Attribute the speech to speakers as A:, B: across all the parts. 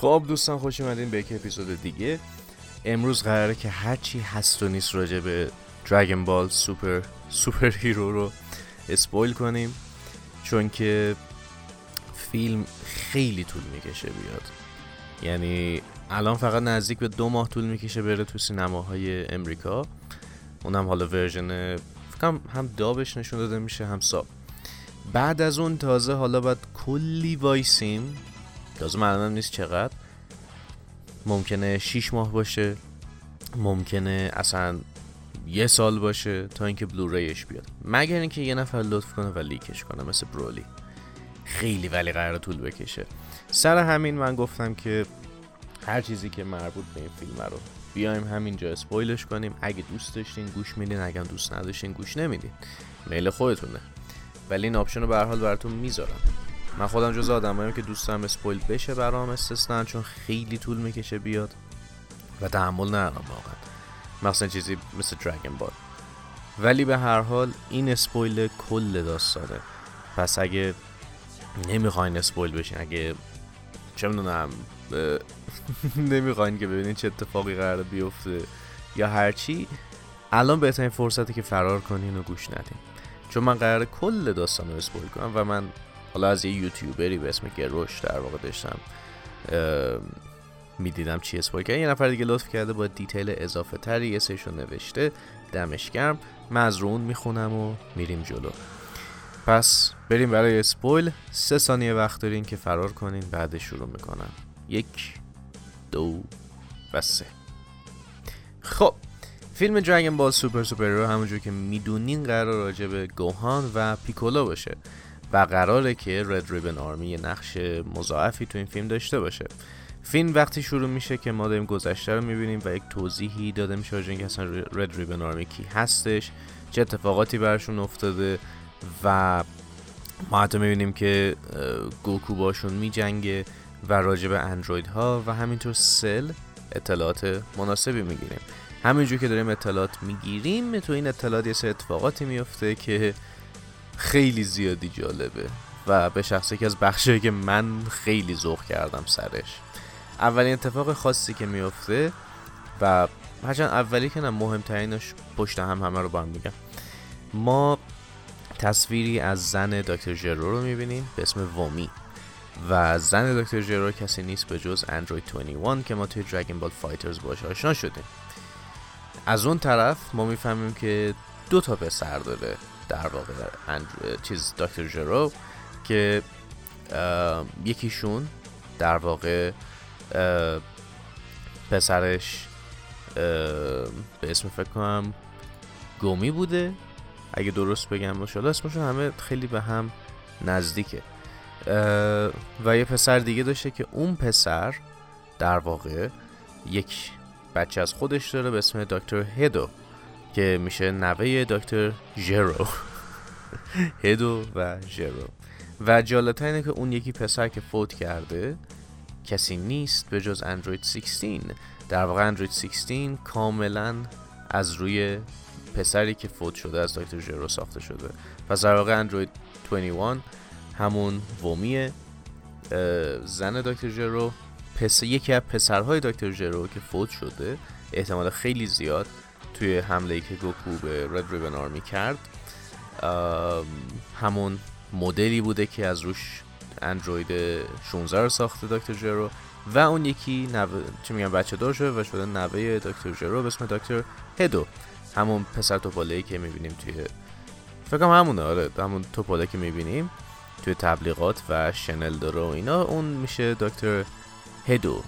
A: خب دوستان خوش اومدین به یک اپیزود دیگه. امروز قراره که هرچی هست و نیست راجع به دراگن بال سوپر سوپر هیرو رو spoil کنیم چون که فیلم خیلی طول می‌کشه بیاد. یعنی الان فقط نزدیک به دو ماه طول می‌کشه بره تو سینماهای امریکا. اونم حالا version فکر کنم هم dub ش نشون داده میشه هم sub. بعد از اون تازه حالا باید کلی وایسیم. تازه معلومم نیست چقدر. ممکنه 6 ماه باشه. ممکنه اصلا یه سال باشه تا اینکه بلوریش بیاد. مگر اینکه یه نفر لطف کنه و لیکش کنه مثل برولی خیلی ولی قرار طول بکشه. سر همین من گفتم که هر چیزی که مربوط به این فیلم رو بیایم همینجا اسپویلش کنیم. اگه دوست داشتین گوش میدین اگه دوست نداشتین گوش نمیدین. میل خودتونه. ولی این option رو به حال براتون می‌ذارم. من خودم جز آدمایم که دوست دارم spoil بشه برام استثنا چون خیلی طول می‌کشه بیاد. و تحمل ندارم واقعا. مثلا چیزی مثل دراگن بال ولی به هر حال این spoil کل داستانه. پس اگه نمی‌خواین spoil بشین اگه چه می‌دونم نمی‌خواین که ببینین چه اتفاقی قرار بیفته یا هرچی الان بهترین فرصتی که فرار کنین و گوش ندین. چون من قرار کل داستان رو spoil کنم و من حالا از یه یوتیوبری به اسم گروش در واقع داشتم می‌دیدم چی spoil کرد یه نفر دیگه لطف کرده با detail اضافه تری یه سیشون نوشته دمش گرم. من می‌خونم و میریم جلو. پس بریم برای spoil. سه ثانیه وقت دارین که فرار کنین بعد شروع می‌کنم. یک دو و سه. خب فیلم دراگن بال سوپر سوپر رو همونجور که می‌دونین قرار راجع به گوهان و پیکولو باشه. و قراره که رد ریبن آرمی یه نقش مضاعفی تو این فیلم داشته باشه. فیلم وقتی شروع میشه که ما داریم گذشته رو می‌بینیم و یک توضیحی داده میشه راجع اینکه اصلا رد ریبن آرمی کی هستش چه اتفاقاتی براشون افتاده و ما حتی می‌بینیم که گوکو باشون میجنگه و راجع به اندروید ها و همینطور سل اطلاعات مناسبی می‌گیریم. همینجور که داریم اطلاعات می‌گیریم تو این اطلاعات یه سر اتفاقاتی میفته که خیلی زیادی جالبه و به شخصی که از بخشی که من خیلی ذوق کردم سرش. اولین اتفاق خاصی که میفته و هرچند اولی که نه مهمترینش پشت هم همه رو با هم میگم. ما تصویری از زن دکتر جرو رو می‌بینیم به اسم وومی و زن دکتر جرو کسی نیست به جز اندروید 21 که ما توی دراگن بال فایترز باش آشنا شدیم. از اون طرف ما می‌فهمیم که دو تا پسر داره. در واقع چیز دکتر جرو که یکیشون در واقع پسرش به اسم فکر کنم گومی بوده. اگه درست بگم باشه اسمشون همه خیلی به هم نزدیکه. و یه پسر دیگه داشته که اون پسر در واقع یک بچه از خودش داره به اسم دکتر هدو. که میشه نوه دکتر ژرو هدو و ژرو و جالبتر اینه که اون یکی پسر که فوت کرده کسی نیست به جز اندروید 16 در واقع اندروید 16 کاملا از روی پسری که فوت شده از دکتر ژرو ساخته شده. پس در واقع اندروید 21 همون ومیه. زن دکتر ژرو پس یکی از پسرهای دکتر ژرو که فوت شده احتمال خیلی زیاد توی حمله که گوکو به رد ریبن آرمی کرد همون مدلی بوده که از روش اندروید 16 رو ساخته دکتر جرو و اون یکی نوه چه میگم بچه دار شده و شده نوه دکتر جرو به اسم دکتر هدو. همون پسر توپاله که می‌بینیم توی فکرم همونه آره همون توپاله که می‌بینیم توی تبلیغات و شنل داره و اینا اون میشه دکتر هدو.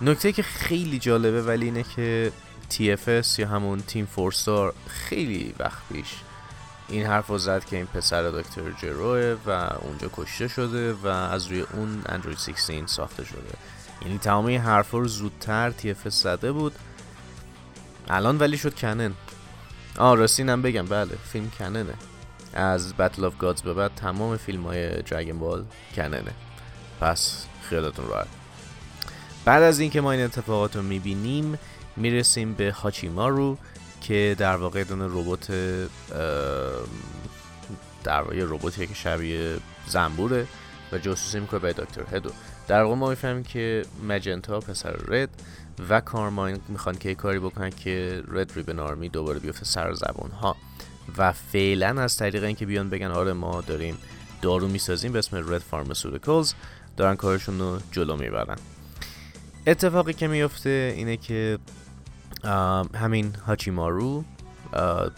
A: نکته که خیلی جالبه ولی اینه که TFS یا همون تیم فورستار خیلی وقت پیش این حرف رو زد که این پسر دکتر جروه و اونجا کشته شده و از روی اون اندروید 16 ساخته شده. یعنی تمام این حرف رو زودتر TFS زده بود. الان ولی شد کنن آه راستینم بگم بله فیلم کننه از بتل آف گادز به بعد تمام فیلم های دراگن بال کننه پس خیالتون راحت. بعد از اینکه ما این اتفاقات رو می‌بینیم می‌رسیم به هاچیمارو که در واقع دونه ربات در واقع رباتی که شبیه زنبوره و جاسوسی می‌کنه به دکتر هدو. در واقع ما می‌فهمیم که مجنتا پسر رد و کارماین می‌خوان که کاری بکنن که رد ریبن آرمی دوباره بیفته سر زبان ها و فعلا از طریق اینکه بیان بگن آره ما داریم دارو می‌سازیم به اسم رد فارماسوتیکلز دارن کارشون رو جلو می‌برن. اتفاقی که میفته اینه که همین هاچیمارو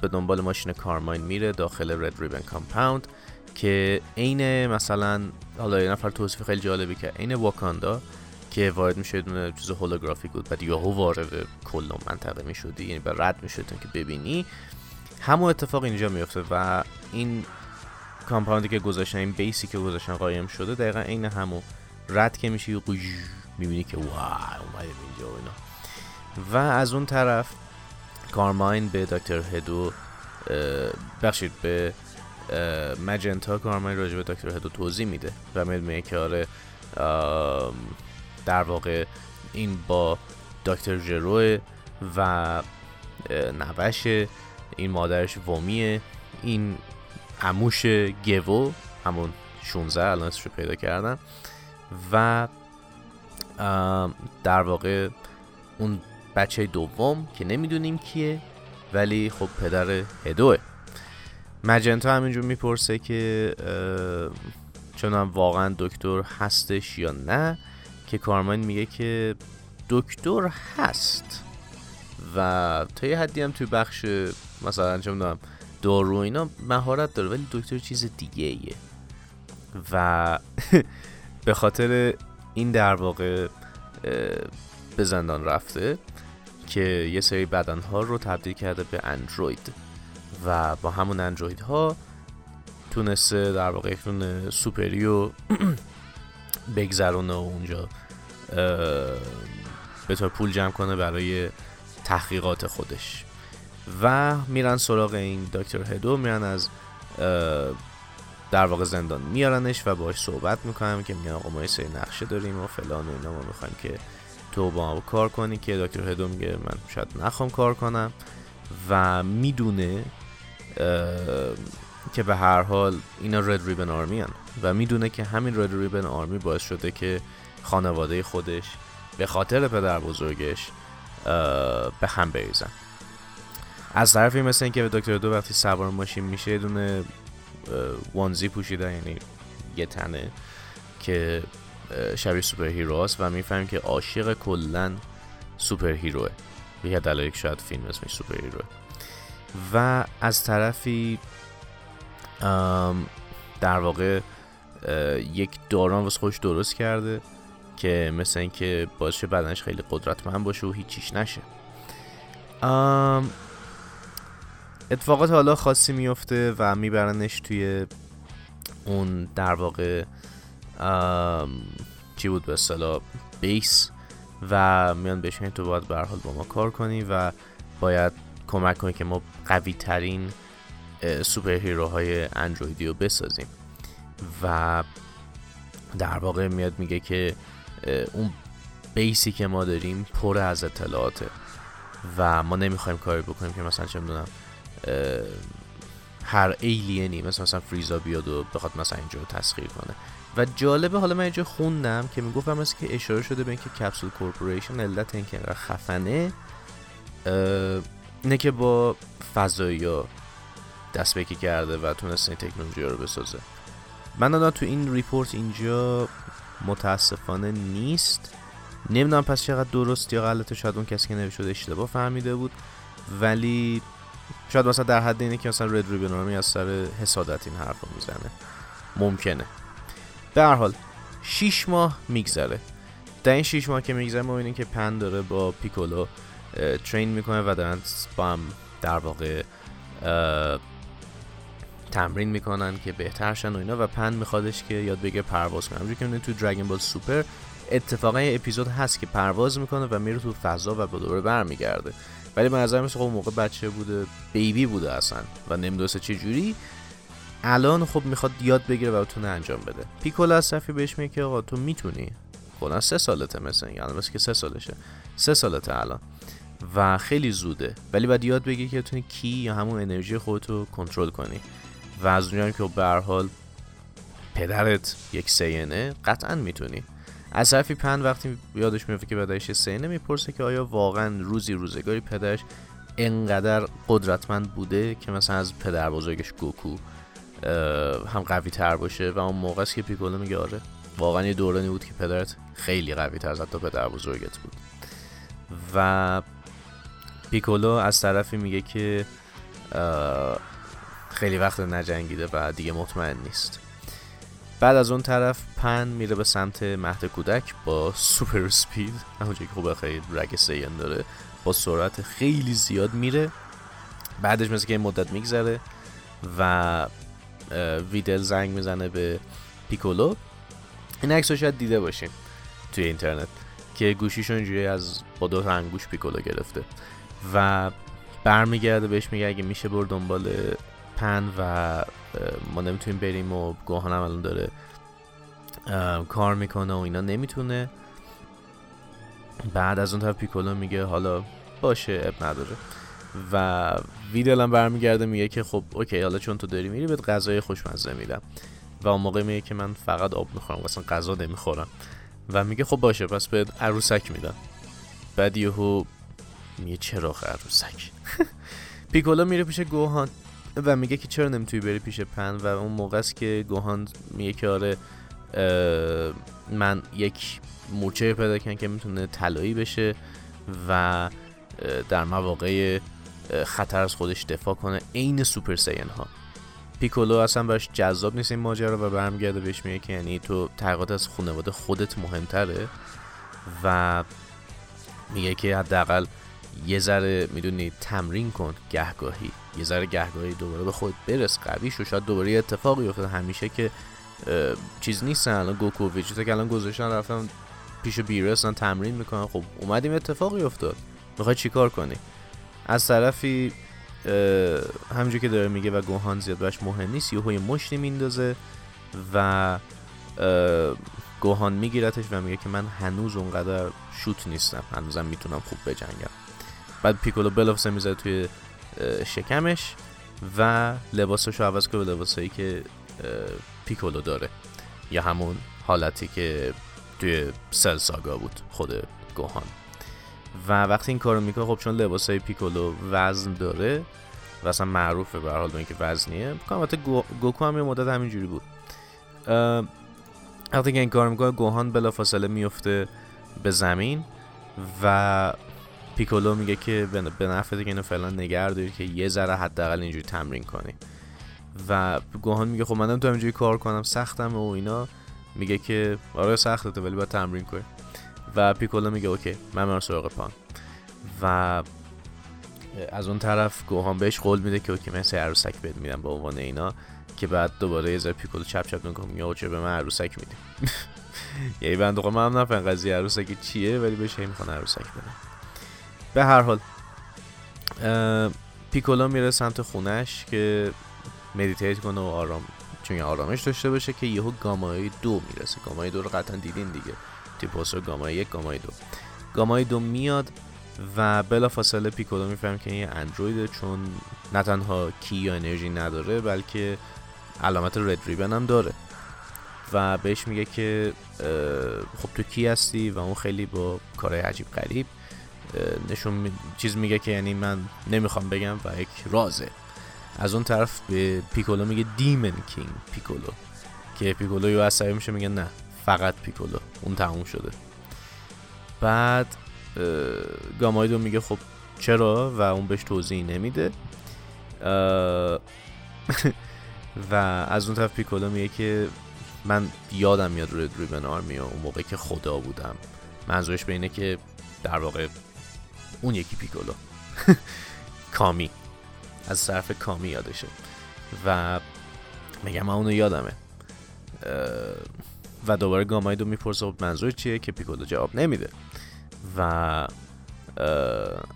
A: به دنبال ماشین کارماین میره داخل رد ریبن کامپاوند که عین مثلا حالا یه نفر توصیف خیلی جالبی که عین واکاندا که وارد میشه دونه چیز هولوگرافیک بود بعد یهو وارد کل منطقه می‌شدی یعنی به رد می‌شد که ببینی. همون اتفاق اینجا میفته و این کامپاوندی که گذاشتن این بیسی که گذاشتن قایم شده دقیقا عین همون رد که میشه قوش می‌بینی که وای اومده اینجا و اینا. و از اون طرف کارماین به دکتر هدو بخشید به مجنتا کارماین راجع به دکتر هدو توضیح میده و میگه که آره در واقع این با دکتر جرو و نوش این مادرش ومیه این عموش گوو همون 16 الان رو پیدا کردن و در واقع اون بچه دوم که نمی‌دونیم کیه ولی خب پدر هدوه. مجنتا همینجور می‌پرسه که چون واقعا دکتر هستش یا نه؟ که کارماین میگه که دکتر هست. و تا یه حدی هم توی بخش مثلا چه می‌دونم دارو اینا مهارت داره ولی دکتر چیز دیگه ایه. و به خاطر این در واقع به زندان رفته. که یه سری بدن ها رو تبدیل کرده به اندروید و با همون اندروید ها تونسته در واقع یکتون سوپریو بگذرونه اونجا به طور پول جمع کنه برای تحقیقات خودش. و میرن سراغ این دکتر هدو میرن از در واقع زندان میارنش و باش صحبت می‌کنم که میگن آقا ما سری نقشه داریم و فلان و اینا ما می‌خوایم که تو با ما کار کنی که دکتر هدو میگه من شاید نخوام کار کنم و می‌دونه که به هر حال اینا رد ریبن آرمی هن و می‌دونه که همین رد ریبن آرمی باعث شده که خانواده خودش به خاطر پدر بزرگش به هم بریزن. از طرفی مثل اینکه به دکتر هدو وقتی سوار ماشین میشه دونه onesie پوشیده یعنی یه تنه که شبیه superhero ست و می‌فهمیم که عاشق کلا superhero ه یه دلایل شاید فیلم اسمش سوپر هیروه و از طرفی در واقع یک دوران واسه خودش درست کرده که مثل اینکه باعث بدنش خیلی قدرتمند باشه و هیچیش نشه. اتفاقات حالا خاصی میفته و میبرنش توی اون در واقع چی بود به اصطلاح بیس و میان بهش تو باید به حال با ما کار کنی و باید کمک کنی که ما قوی ترین superhero های اندرویدی رو بسازیم. و در واقع میاد میگه که اون base ی که ما داریم پر از اطلاعاته و ما نمی‌خوایم کاری بکنیم که مثلا چه می‌دونم هر alien ی مثل مثلا فریزا بیاد و بخواد مثلا اینجا رو تسخیر کنه. و جالبه حالا من اینجا خوندم که می‌گفتم مثل که اشاره شده به اینکه کپسول کورپوریشن علت اینکه اینقدر خفنه اینه که با فضایی ها دست بکی کرده و تونسته این تکنولوژی رو بسازه. من الان تو این ریپورت اینجا متاسفانه نیست. نمی‌دونم پس چقدر درست یا غلطه شاید اون کسی که نوشته اشتباه فهمیده بود. ولی شاید مثلا در حد اینه که مثلا رد ریبن آرمی از سر حسادت این حرف رو می‌زنه. ممکنه. هر حال 6 ماه میگذره. در این 6 ماه که میگذره ما که پن داره با پیکولو ترین می‌کنه و دارن با هم در واقع تمرین می‌کنن که بهتر شن و اینا و پن میخوادش که یاد بگه پرواز کنه. همونجوری که تو دراگون بال سوپر اتفاقا یه اپیزود هست که پرواز می‌کنه و میره تو فضا و به دوباره برمیگرده. ولی به نظر مثل خب موقع بچه بوده بیبی بوده اصلا و نمی‌دونسته چه جوری الان خب می‌خواد یاد بگیره و بتونه انجام بده. پیکولا از صفی بهش میگه که آقا تو می‌تونی؟ کلا سه سالته مثلا یعنی مثل که سه سالشه. سه سالته الان. و خیلی زوده. ولی باید یاد بگیری که بتونی کی یا همون انرژی خودتو کنترل کنی. و از اونجا که به حال پدرت یک سینه قطعا می‌تونی. از طرفی پن وقتی یادش میفته که پدرش سینه می‌پرسه که آیا واقعا روزی روزگاری پدرش انقدر قدرتمند بوده که مثلا از پدر بزرگش گوکو هم قوی تر باشه و اون موقع است که پیکولو میگه آره. واقعا یه دورانی بود که پدرت خیلی قوی تر از حتی پدر بزرگت بود. و پیکولو از طرفی میگه که خیلی وقت نجنگیده و دیگه مطمئن نیست. بعد از اون طرف پن میره به سمت مهد کودک با سوپر سپید. همونجایی که خوبه خیلی رگ سین داره. با سرعت خیلی زیاد میره. بعدش مثل که مدت میگذره و ویدل زنگ می‌زنه به پیکولو. این عکس شاید دیده باشیم توی اینترنت که گوشیشون اینجوری از با دو انگوش پیکولو گرفته و برمیگرده بهش میگه اگه میشه بر دنبال پن و ما نمی‌تونیم بریم و گوهان هم الان داره کار می‌کنه و اینا نمی‌تونه. بعد از اون طرف پیکولو میگه حالا باشه اب نداره. و ویدل هم برمیگرده میگه که خب اوکی حالا چون تو داری میری بهت غذای خوشمزه میدم. و اون موقع میگه که من فقط آب می‌خورم اصلا غذا نمی‌خورم. و میگه خب باشه پس بهت عروسک میدم. بعد یهو میگه چرا عروسک؟ پیکولو میره پیش گوهان و میگه که چرا نمی‌تونی بری پیش پن؟ و اون موقع است که گوهان میگه که آره من یک مورچه پیدا کردم که می‌تونه طلایی بشه و در مواقع خطر از خودش دفاع کنه عین سوپر سین ها پیکولو اصلا براش جذاب نیست این ماجرا و برمیگرده بهش میگه که یعنی تو تقاضا از خانواده خودت مهمتره و میگه که حداقل یه ذره می‌دونی تمرین کن گهگاهی. یه ذره گهگاهی دوباره به خود برس قوی شو شاید دوباره اتفاقی افتاد همیشه که چیز نیستن. الان گوکو ویجیتا که الان گذاشتن رفتن پیش بیرسن تمرین می‌کنن. خب اومدیم اتفاقی افتاد. می‌خوای چیکار کنی؟ از طرفی همینجور که داره میگه و گوهان زیاد باش مهم نیست یه مشتی میندازه و گوهان میگیرتش و میگه که من هنوز اونقدر شوت نیستم هنوزم می‌تونم خوب بجنگم. بعد پیکولو بلافسه میزه توی شکمش و لباسش رو عوض کنه به لباسایی که پیکولو داره. یا همون حالتی که توی سل ساگا بود خود گوهان. و وقتی این کارو می‌کنه خب چون لباسای پیکولو وزن داره و اصلا معروفه به حال اینکه وزنیه البته گو... گوکو هم یه مدت همینجوری بود. وقتی که این کار می‌کنه گوهان بلافاصله میفته به زمین و پیکولو میگه که به نفعه که اینو فعلا نگه که یه ذره حداقل اینجوری تمرین کنی. و گوهان میگه خب منم تو اینجوری کار کنم سختم و اینا. میگه که آره سخته ولی باید تمرین کنی. و پیکولو میگه okay من من سراغ پان. و از اون طرف گوهان بهش قول میده که okay من سه عروسک بهت میدم به عنوان اینا که بعد دوباره یه پیکولو چپ چپ می‌کنه میگه چه به من عروسک میدی. یعنی بنده من هم نفهم قضیه عروسکی چیه ولی بهش می‌خوان عروسک بدم به هر حال پیکولو میره سمت خونش که meditate کنه و آرام چون آرامش داشته باشه که یهو گامای دو می‌رسه. گامای دو رو قطعا دیدین دیگه. تیپوسو گامای یک گامای دو. گامای دو میاد و بلا فاصله پیکولو میفهم که این اندرویده چون نه تنها کی یا انرژی نداره بلکه علامت رد ریبن هم داره. و بهش میگه که خب تو کی هستی؟ و اون خیلی با کارهای عجیب غریب نشون چیز میگه که یعنی من نمی‌خوام بگم و یک رازه. از اون طرف به پیکولو میگه دیمن کینگ پیکولو که پیکولو یو میشه میگه نه. فقط پیکولو. اون تموم شده. بعد گامایدو میگه خب چرا و اون بهش توضیح نمیده. و از اون طرف پیکولو میگه که من یادم میاد رد ریبن آرمی و اون موقع که خدا بودم. منظورش به اینه که در واقع اون یکی پیکولو. کامی. از طرف کامی یادشه. و میگم من اونو یادمه. و دوباره گامایدو می‌پرسه خب منظور چیه که پیکولو جواب نمیده؟ و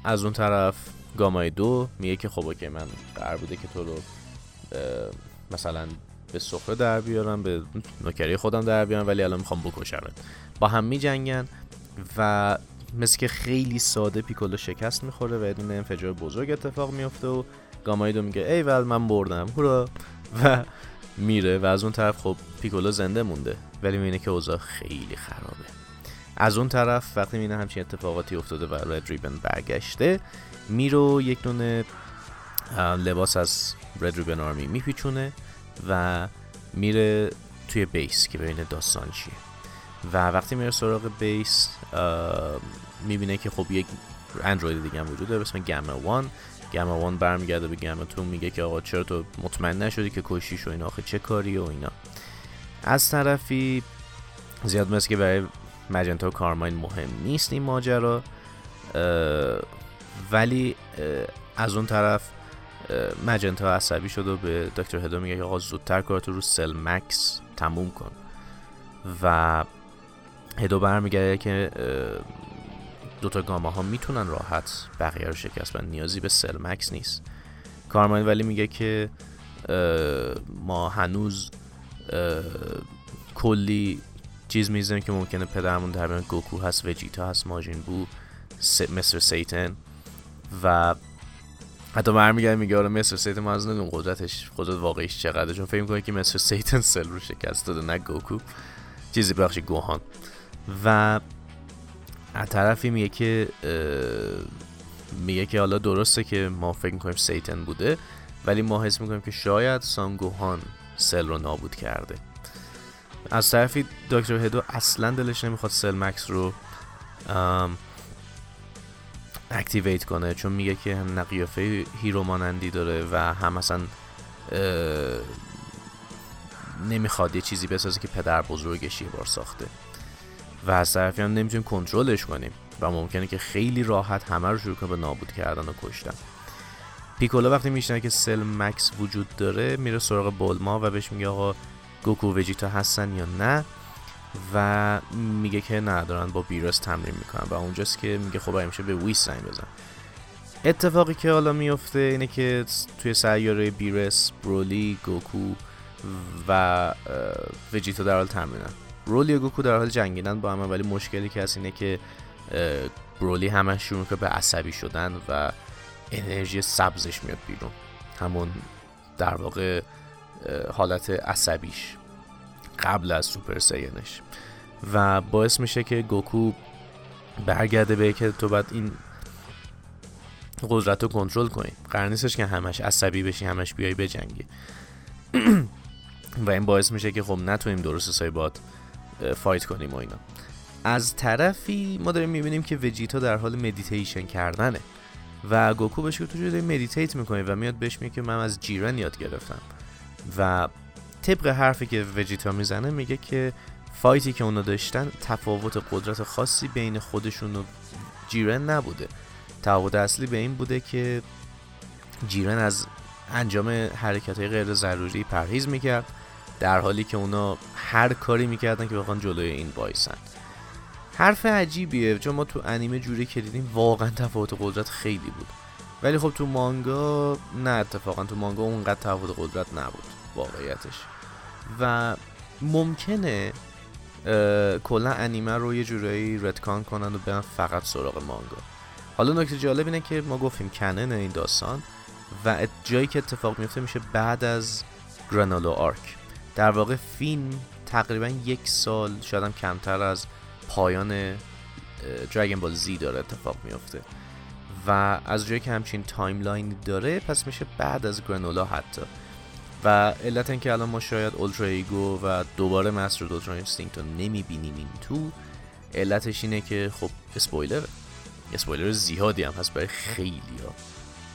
A: از اون طرف گامایدو میگه که خب اوکی من قرار بوده که تو رو مثلا به سفره در بیارم به نوکری خودم در بیارم ولی الان می‌خوام بکشمت. با هم میجنگن و مثل که خیلی ساده پیکولو شکست می‌خوره و یه دونه انفجار بزرگ اتفاق میفته و گامایدو میگه ای ول من بردم هورا. و میره و از اون طرف خب پیکولو زنده مونده. ولی می‌بینه که اوضاع خیلی خرابه. از اون طرف وقتی می‌بینه همچین اتفاقاتی افتاده و رد ریبن برگشته میرو یک دونه لباس از رد ریبن آرمی میپیچونه و میره توی بیس که ببینه داستان چیه. و وقتی میره سراغ بیس می‌بینه که خب یک اندروید دیگه هم وجود داره اسم گاما وان گاما وان برمیگرده به گاما تو میگه که آقا چرا تو مطمئن نشدی که کشیش و اینا آخه چه کاری و اینا. از طرفی زیاد مثل که برای مجنتا و کارماین مهم نیست این ماجرا ولی از اون طرف مجنتا عصبی شد و به دکتر هدو میگه که آقا زودتر کارتو رو سل مکس تموم کن. و هدو برمیگرده که دوتا گاما ها می‌تونن راحت بقیه رو شکست بدن. نیازی به سل مکس نیست. کارماین ولی میگه که ما هنوز کلی چیز می‌زنیم که ممکنه پدرمون در بیان گوکو هست وجیتا هست ماجین بو مستر سیتن و حتی برمیگرد میگه آره مستر سیتن ما از ندون قدرتش قدرت واقعیش چقدر چون فکر می‌کنه که مستر سیتن سل رو شکست داده نه گوکو. چیزی بخشی گوهان. و از طرفی میگه که میگه که حالا درسته که ما فکر می‌کنیم سیتن بوده ولی ما حس می‌کنیم که شاید سانگوهان سل رو نابود کرده. از طرفی دکتر هدو اصلا دلش نمی‌خواد سل مکس رو activate کنه چون میگه که هم نه قیافه hero مانندی داره و هم اصلا نمی‌خواد یه چیزی بسازه که پدر بزرگش یه بار ساخته. و از طرفی هم نمی‌تونیم کنترلش کنیم و ممکنه که خیلی راحت همه رو شروع کنه به نابود کردن و کشتن. پیکولا وقتی میشنه که سل مکس وجود داره میره سراغ بولما و بهش میگه آقا گوکو و وجیتا هستن یا نه؟ و میگه که نه دارن با بیرس تمرین می‌کنن و اونجاست که میگه خب میشه به ویس زنگ بزن. اتفاقی که حالا میفته اینه که توی سیاره بیرس برولی گوکو و وجیتا در حال تمرینن. برولی و گوکو در حال جنگیدن با هم ولی مشکلی که هست اینه که برولی همش شروع که به عصبی شدن و انرژی سبزش میاد بیرون. همون در واقع حالت عصبیش قبل از سوپر سیانش و باعث میشه که گوکو برگرده به که تو باید این قدرت رو کنترل کنی. قرار نیستش که همش عصبی بشی همش بیای بجنگی. و این باعث میشه که خب نتونیم درست سایباد fight کنیم و اینا. از طرفی ما داریم می‌بینیم که وجیتا در حال مدیتیشن کردنه و گوکو بهش تو جوری meditate می‌کنی؟ و میاد بهش میگه که من از جیرن یاد گرفتم. و طبق حرفی که وجیتا می‌زنه میگه که fight ی که اونا داشتن تفاوت قدرت خاصی بین خودشون و جیرن نبوده. تفاوت اصلی به این بوده که جیرن از انجام حرکت های غیر ضروری پرهیز می‌کرد. در حالی که اونا هر کاری می‌کردن که بخوان جلوی این بایسن حرف عجیبیه چون ما تو انیمه جوری که دیدیم واقعا تفاوت قدرت خیلی بود. ولی خب تو مانگا نه اتفاقا تو مانگا اونقدر تفاوت قدرت نبود واقعیتش. و ممکنه کلا انیمه رو یه جورایی ردکان کنن و برن فقط سراغ مانگا. حالا نکته جالب اینه که ما گفتیم کنن این داستان و جایی که اتفاق میفته میشه بعد از گرانولو arc در واقع فیلم تقریبا یک سال شاید کمتر از پایان دراگن بال زی داره اتفاق میفته و از جایی که همچین timeline داره پس میشه بعد از گرانولا حتی. و علت اینکه الان ما شاید اولترا ایگو و دوباره مستر اولترا اینستینکت رو نمی‌بینیم این تو علتش اینه که خب spoiler spoiler زیادی هم هست برای خیلی ها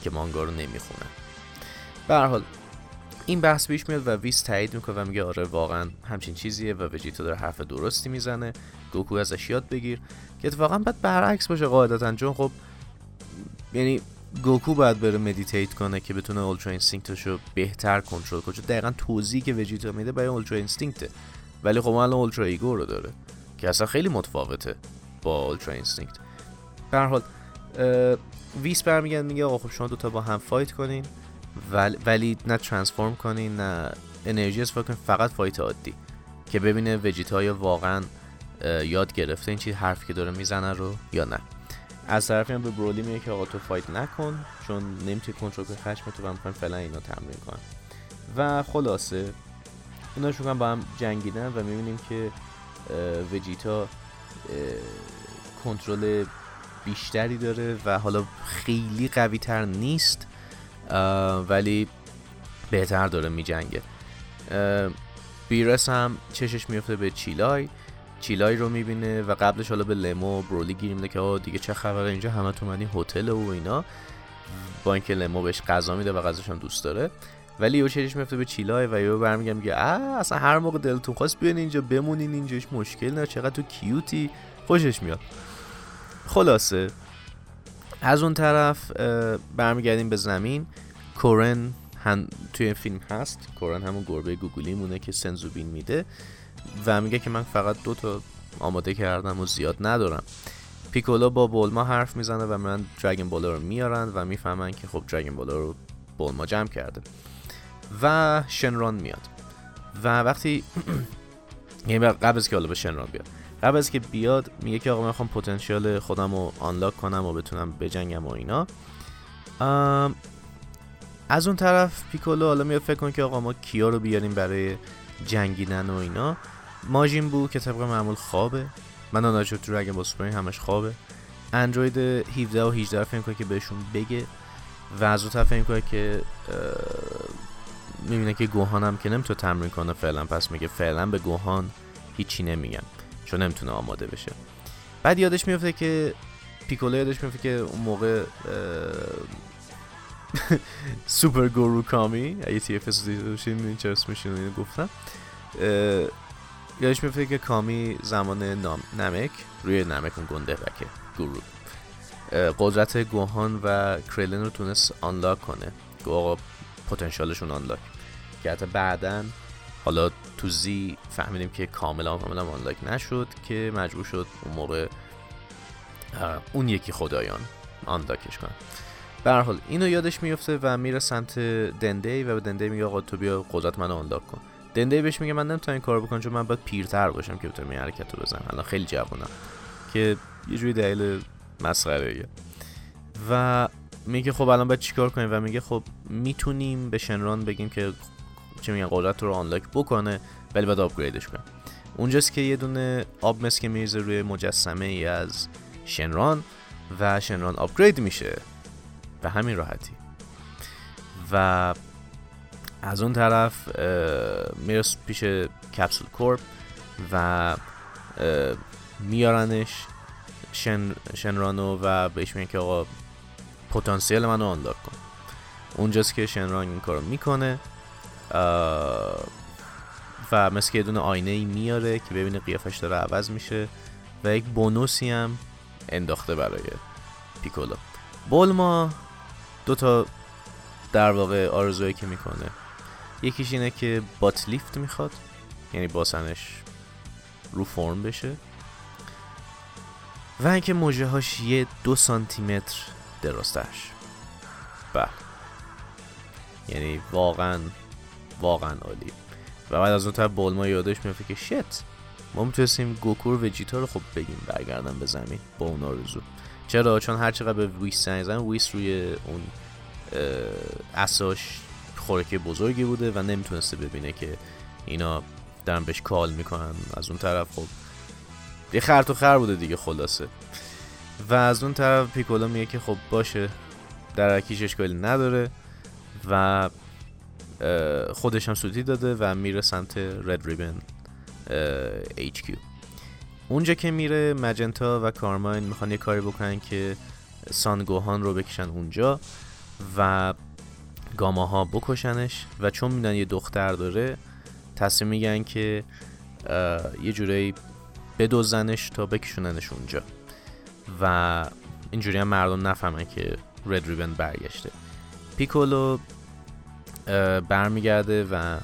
A: که مانگا رو نمی‌خونن. به حال این بحث پیش میاد و ویس تایید می‌کنه و میگه آره واقعا همچین چیزیه و وجیتا داره حرف درستی می‌زنه. گوکو ازش یاد بگیر. که اتفاقا باید برعکس باشه قاعدتا. چون خب یعنی گوکو باید بره meditate کنه که بتونه اولترا اینستینکتش رو بهتر کنترل کنه. چون دقیقا توضیحی که وجیتا میده برای اولترا اینستینکته ولی خب الان اولترا ایگو رو داره که اصلا خیلی متفاوته با اولترا اینستینکت در حال ویس برمیگرد میگه آقا خب شما دوتا با هم fight کنین. ولی, ولی نه transform کنین نه انرژی استفاده کنین فقط fight عادی که ببینه وجیتا یا واقعا یاد گرفته این چیز حرفی که داره می‌زنه رو یا نه. از طرفی هم به برولی میگه که آقا تو fight نکن چون نمی‌تونی کنترل کنی خشم تو و می‌خوایم فعلا اینا تمرین کن و خلاصه اینا شروع با هم جنگیدن و می‌بینیم که وجیتا کنترل بیشتری داره و حالا خیلی قوی تر نیست. ولی بهتر داره میجنگه بیرس هم چشش میفته به چیلای. چیلای رو می‌بینه و قبلش حالا به لمو و برولی گیر میده که دیگه چه خبره؟ اینجا همه تو این هتل و اینا. با اینکه لمو بهش غذا میده و غذاش دوست داره. ولی یو چشش میفته به چیلای و یو برمیگم میگه اصلا هر موقع دلتون خواست بیان اینجا بمونین اینجاش مشکل نه چقدر تو کیوتی. خوشش میاد. خلاصه. از اون طرف برمیگردیم به زمین. کورن هم توی فیلم هست. کورن همون گربه گوگلی مونه که سنزوبین میده و میگه که من فقط دو تا آماده کردم و زیاد ندارم. پیکولو با بولما حرف می‌زنه و من درگن بالا رو میارن و می‌فهمن که خب درگن بالا رو بولما جمع کرده. و شنران میاد. و وقتی یعنی قبل از که حالا به شنران بیاد. قبل از که بیاد میگه که آقا من می‌خوام پتانسیال خودم رو آنلاک کنم و بتونم بجنگم و اینا. از اون طرف پیکولو حالا میاد فکر کن که آقا ما کیا رو بیاریم برای جنگیدن و اینا. ماجین بو که طبق معمول خوابه. من ناچو تو رگن با سپرین همش خوابه. اندروید 17 و 18 فکر کنه که بهشون بگه. و از اون طرف فکر که می‌بینه که گوهان هم که نمی‌تونه تمرین کنه فعلا. پس میگه فعلا به گوهان هیچی نمیگم چون نمی‌تونه آماده بشه. بعد یادش میفته که پیکولو یادش میفته که اون موقع سوپر گورو کامی اگه تی اف چه اسمشون اینو گفتم. یادش میفته که کامی زمان نام نمک روی نمک اون گنده بکه گورو. قدرت گوهان و کریلن رو تونست آنلاک کنه. گو آقا پتانسیالشون آنلاک که حتی بعدا حالا تو زی فهمیدیم که کاملا کاملا آنلاک نشد که مجبور شد اون موقع اون یکی خدایان آنلاکش کنن. به حال اینو یادش میفته و میره سمت دنده و به دنده میگه آقا تو بیا قدرت منو آنلاک کن. دنده بهش میگه من نمی‌تونم این کارو بکنم چون من باید پیرتر باشم که بتونم این حرکت رو بزنم. الان خیلی جوونم که یه جوری دلیل مسخره و میگه خب الان باید چیکار کنیم؟ و میگه خب می‌تونیم به شنران بگیم که چه میگن قدرت رو آنلاک بکنه ولی باید آپگریدش کنیم اونجاست که یه دونه آب مس که میریزه روی مجسمه ای از شنران و شنران آپگرید میشه. به همین راحتی. و از اون طرف میره پیش کپسول کورپ و میارنش شن، شنرانو و بهش میگه که آقا پتانسیل منو آنلاک کن. اونجاست که شنران این کارو می‌کنه. و مثل که دونه آینه ای میاره که ببینه قیافش داره عوض میشه و یک بونوسی هم انداخته برای پیکولو. بولما دو تا در واقع آرزویی که می‌کنه. یکیش اینه که بات لیفت می‌خواد یعنی باسنش رو فرم بشه. و اینکه موجه هاش یه دو سانتی متر درازترش بله. یعنی واقعا واقعا عالی. و بعد از اون طرف بولما یادش میفته که شت ما می‌تونستیم گوکور وجیتا رو خب بگیم برگردن به زمین با اون آرزو. چرا؟ چون هر چقدر به ویس زنگ زن ویس روی اون اساش خورکه بزرگی بوده و نمی‌تونسته ببینه که اینا دارن بهش کال می‌کنن. از اون طرف خب یه خرط و خر بوده دیگه خلاصه. و از اون طرف پیکولا میگه که خب باشه درکیش اشکالی نداره. و خودش هم سوتی داده و میره سمت رد ریبن HQ اونجا که میره مجنتا و کارماین می‌خوان یه کاری بکنن که سانگوهان رو بکشن اونجا و گاماها بکشنش و چون میدن یه دختر داره تصمیم میگن که یه جورایی بدوزنش تا بکشوننش اونجا. و اینجوری هم مردم نفهمن که رد ریبن برگشته. پیکولو برمیگرده و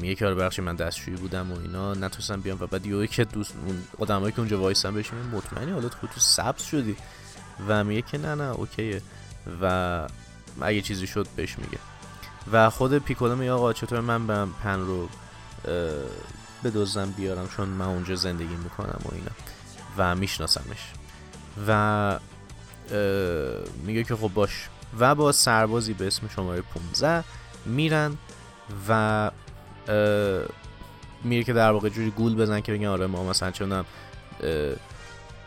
A: میگه که آره من دستشویی بودم و اینا. نتونستم بیام و بعد یه که دوست اون آدمایی که اونجا وایسن بهش مطمئنی؟ حالا تو تو سبز شدی. و میگه که نه نه اوکیه. و اگه چیزی شد بهش میگه. و خود پیکولو میگه آقا چطور من برم پن رو بدوزم بیارم چون من اونجا زندگی می‌کنم و اینا. و میشناسمش. و میگه که خب باش. و با سربازی به اسم شماره 15 میرن و میره که در واقع جوری گول بزن که بگن آره ما مثلا چونم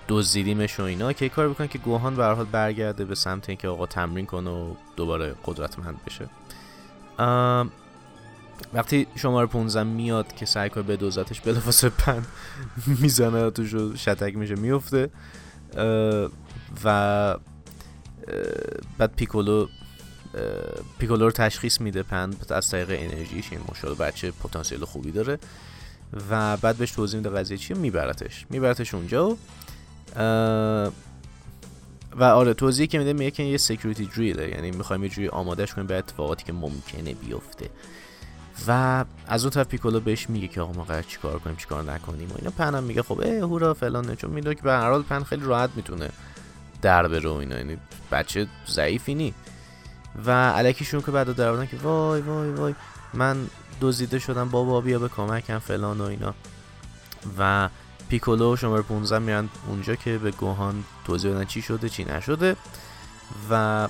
A: دزدیدیمش و اینا که کار بکنن که گوهان به حال برگرده به سمت اینکه آقا تمرین کنه و دوباره قدرتمند بشه. وقتی شماره 15 میاد که سعی کنه به دوزتش بلافاصله پن می‌زنه توش شتک میشه میفته و بعد پیکولو پیکولو رو تشخیص میده پن از طریق انرژیش این مشاهده بچه پتانسیل خوبی داره و بعد بهش توضیح میده قضیه چیه میبرتش. میبرتش اونجا و و آره توضیحی که میده میگه که یه security drill ـه یعنی می‌خوایم یه جوری آمادهش کنیم به اتفاقاتی که ممکنه بیفته. و از اون طرف پیکولو بهش میگه که آقا ما قرار چیکار کنیم چیکار نکنیم و اینا. پنم میگه خب اه هورا فلان چون می‌دونه که به هر حال پن خیلی راحت می‌تونه در بره و اینا. یعنی بچه ضعیفی نی و الکیشون که بعد در که وای وای وای. من دزدیده شدم بابا بیا به کمکم فلان و اینا. و پیکولو شماره 15 میرن اونجا که به گوهان توضیح بدن چی شده چی نشده. و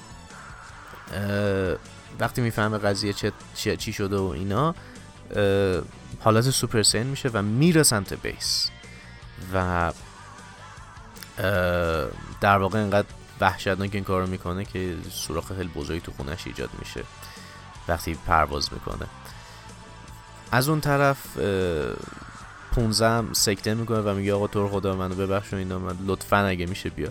A: وقتی می‌فهمه قضیه چه چی شده و اینا حالت سوپر سین میشه و میره سمت بیس. و در واقع اینقدر وحشتناک این کارو می‌کنه که سوراخ خیلی بزرگی تو خونش ایجاد میشه. وقتی پرواز می‌کنه. از اون طرف 15 سکته می‌کنه و میگه آقا تو خدا منو ببخش و اینا من لطفا اگه میشه بیا.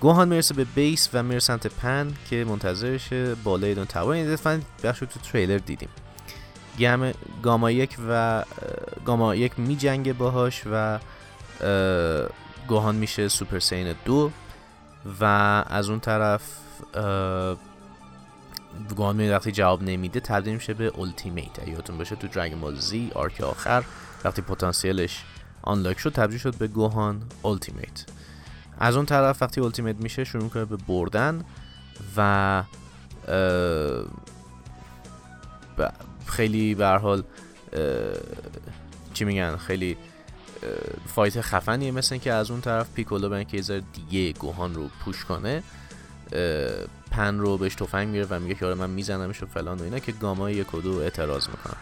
A: گوهان می‌رسه به base و میره سمت پن که منتظرشه بالای دون tower این دفعه بخش تو تریلر دیدیم. گاما یک و گاما یک می جنگه باهاش و گوهان میشه سوپر سایین دو. و از اون طرف گوهان می وقتی جواب نمیده تبدیل میشه به ultimate یادتون باشه تو دراگون بال زی arc آخر وقتی پتانسیلش آنلاک شد تبدیل شد به گوهان اولتیمیت از اون طرف وقتی اولتیمیت میشه شروع می‌کنه به بردن و خیلی به حال چی میگن خیلی فایت خفنیه مثل که از اون طرف پیکولو به اینکه دیگه گوهان رو پوش کنه پن رو بهش تفنگ میره و میگه که آره من میزنمش و فلان و اینا که گامای یک و دو اعتراض می‌کنن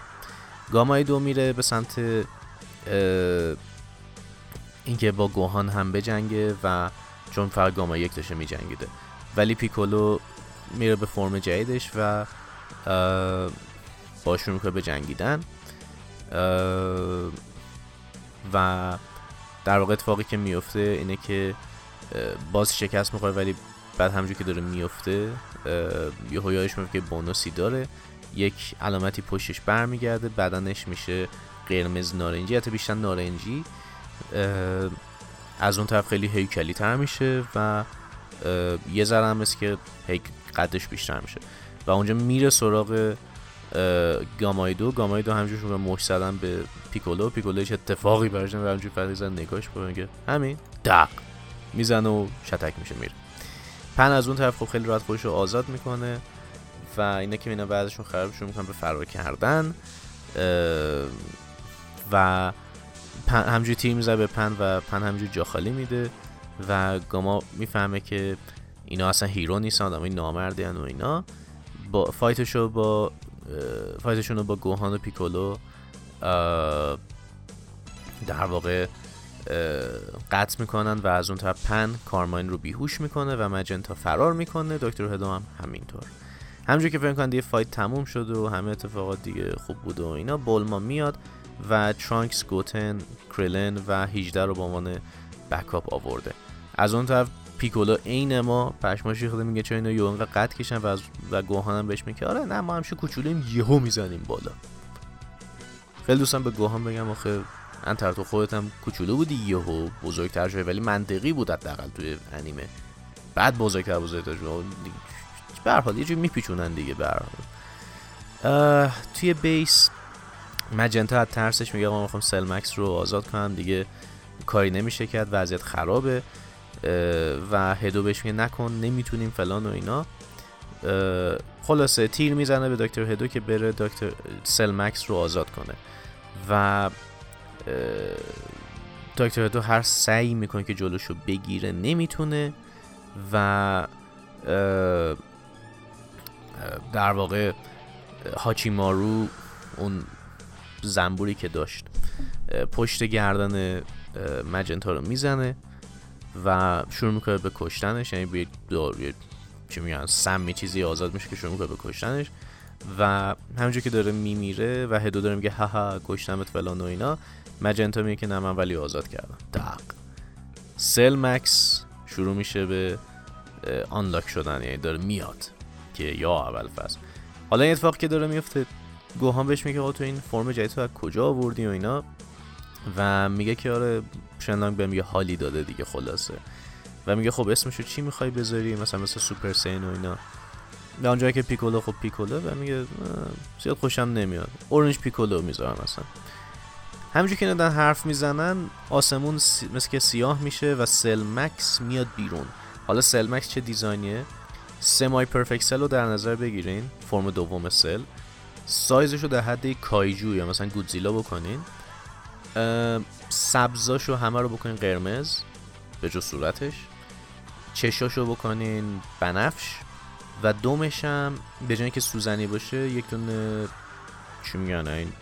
A: گامای دو میره به سمت اینکه با گوهان هم بجنگه و چون فقط گاما یک داشته می جنگیده ولی پیکولو میره به فرم جدیدش و باشون می‌کنه به جنگیدن و در واقع اتفاقی که میفته اینه که باز شکست می‌خوره ولی بعد همجور که داره میفته یه هویایش میفته که بونوسی داره یک علامتی پشتش برمیگرده بدنش میشه قرمز نارنجی. حتی بیشتر نارنجی از اون طرف خیلی هیکلی تر میشه و یه ذره هم که هیک قدش بیشتر میشه. و اونجا میره سراغ گامای دو گامای دو همجور رو مش به پیکولو. پیکولو هیچ اتفاقی براش و همجور فرقی زن نگاش میگه همین دق می‌زنه و شتک میشه میره. پن از اون طرف خب خیلی راحت خودش رو آزاد می‌کنه و اینا که اینا بعدشون خرابشون می‌کنن به فرار کردن. و همجوری تیر میزه به پن و پن همجوری جا خالی میده و گاما می‌فهمه که اینا اصلا hero نیستن آدمای نامردی و اینا. با fight شو با fight شون رو با گوهان و پیکولو در واقع قطع می‌کنن و از اون طرف پن کارماین رو بیهوش می‌کنه و مجنتا فرار می‌کنه. دکتر هدو هم همینطور. همجور که فکر کنن دیگه fight تموم شد و همه اتفاقات دیگه خوب بود و اینا بولما میاد و ترانکس گوتن کریلن و 18 رو به عنوان backup آورده. از اون طرف پیکولو عین ما پشماشی خود میگه چرا اینا یهو انقدر قد کشن و, از و گوهانم بهش میگه آره نه ما همیشه کوچولیم یهو می‌زنیم بالا. خیلی دوستم به گوهان بگم آخه انتر تو خودت هم کوچولو بودی یهو بزرگتر شده ولی منطقی بود حداقل توی انیمه. بعد بزرگتر بزرگتر شد. به حال یه جوری میپیچونن دیگه به توی بیس مجنتا از ترسش میگه ما می‌خوام سلمکس رو آزاد کنم دیگه کاری نمیشه کرد وضعیت خرابه. و هدو بهش میگه نکن نمی‌تونیم فلان و اینا. خلاصه تیر می‌زنه به دکتر هدو که بره دکتر سلمکس رو آزاد کنه. و دکتر هدو هر سعی می‌کنه که جلوشو بگیره نمی‌تونه. و در واقع هاچیمارو اون زنبوری که داشت پشت گردن مجنتا رو می‌زنه. و شروع می‌کنه به کشتنش یعنی به چی میگن سمی چیزی آزاد میشه که شروع می‌کنه به کشتنش و همونجور که داره میمیره و هدو داره میگه هاها کشتمت فلان و اینا مجنتا میگه که نه من ولی آزاد کردم. دق. سل مکس شروع میشه به آنلاک شدن یعنی داره میاد که یا اول فصل. حالا این اتفاق که داره میفته گوهان بهش میگه تو این فرم جدید تو از کجا آوردی و اینا؟ و میگه که آره شنلانگ بهم یه حالی داده دیگه خلاصه. و میگه خب اسمشو چی می‌خوای بذاری؟ مثلا مثل سوپر سایین و اینا. به اونجایی که پیکولو خب پیکولو و میگه زیاد خوشم نمیاد. orange پیکولو می‌ذارم مثلا. همینجور که دارن حرف می‌زنن آسمون سی... مثل که سیاه میشه و سل مکس میاد بیرون. حالا سل مکس چه design یه؟ سمای perfect سل رو در نظر بگیرین فرم دوم سل. سایزش رو در حد کایجو یا مثلا گودزیلا بکنین. سبزاشو همه رو بکنین قرمز به جز صورتش. چشاشو بکنین بنفش. و دومش هم به جایی که سوزنی باشه یک دونه چی میگن این